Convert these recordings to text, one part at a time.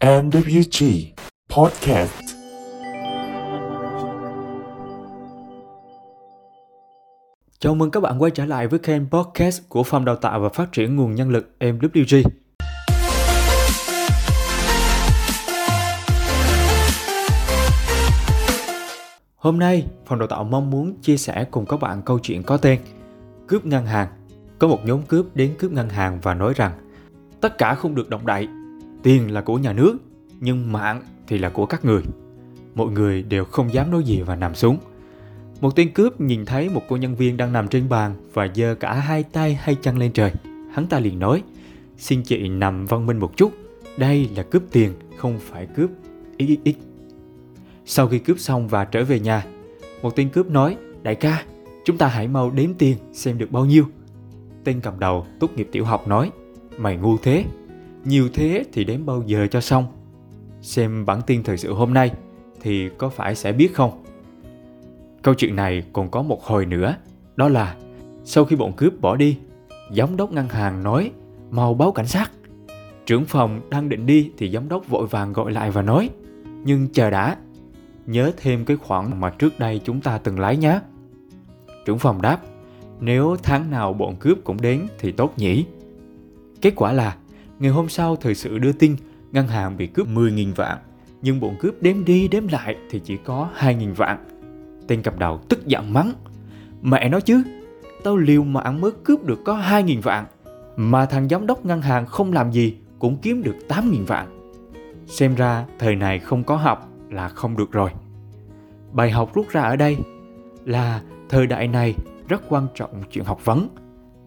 MWG Podcast Chào mừng các bạn quay trở lại với kênh podcast của Phòng Đào tạo và Phát triển Nguồn Nhân lực MWG. Hôm nay, Phòng Đào tạo mong muốn chia sẻ cùng các bạn câu chuyện có tên Cướp ngân hàng. Có một nhóm cướp đến cướp ngân hàng và nói rằng tất cả không được động đậy, tiền là của nhà nước, nhưng mạng thì là của các người. Mọi người đều không dám nói gì và nằm xuống. Một tên cướp nhìn thấy một cô nhân viên đang nằm trên bàn và giơ cả hai tay hay chân lên trời. Hắn ta liền nói, xin chị nằm văn minh một chút, đây là cướp tiền, không phải cướp XXX. Sau khi cướp xong và trở về nhà, một tên cướp nói, đại ca, chúng ta hãy mau đếm tiền xem được bao nhiêu. Tên cầm đầu tốt nghiệp tiểu học nói, mày ngu thế, nhiều thế thì đếm bao giờ cho xong. Xem bản tin thời sự hôm nay thì có phải sẽ biết không? Câu chuyện này còn có một hồi nữa, đó là sau khi bọn cướp bỏ đi, giám đốc ngân hàng nói mau báo cảnh sát. Trưởng phòng đang định đi thì giám đốc vội vàng gọi lại và nói nhưng chờ đã, nhớ thêm cái khoản mà trước đây chúng ta từng lái nhé. Trưởng phòng đáp nếu tháng nào bọn cướp cũng đến thì tốt nhỉ. Kết quả là ngày hôm sau thời sự đưa tin, ngân hàng bị cướp 10.000 vạn, nhưng bọn cướp đếm đi đếm lại thì chỉ có 2.000 vạn. Tên cầm đầu tức giận mắng, Mẹ nói chứ, Tao liều mà ăn mới cướp được có 2.000 vạn, Mà thằng giám đốc ngân hàng không làm gì Cũng kiếm được 8.000 vạn. Xem ra thời này không có học là không được rồi. Bài học rút ra ở đây Là thời đại này rất quan trọng chuyện học vấn.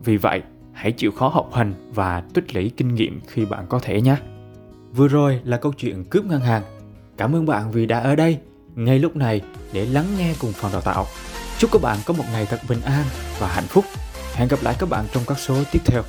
Vì vậy hãy chịu khó học hành và tích lũy kinh nghiệm khi bạn có thể nhé Vừa rồi là câu chuyện cướp ngân hàng Cảm ơn bạn vì đã ở đây ngay lúc này, để lắng nghe cùng phòng đào tạo. Chúc các bạn có một ngày thật bình an và hạnh phúc. Hẹn gặp lại các bạn trong các số tiếp theo.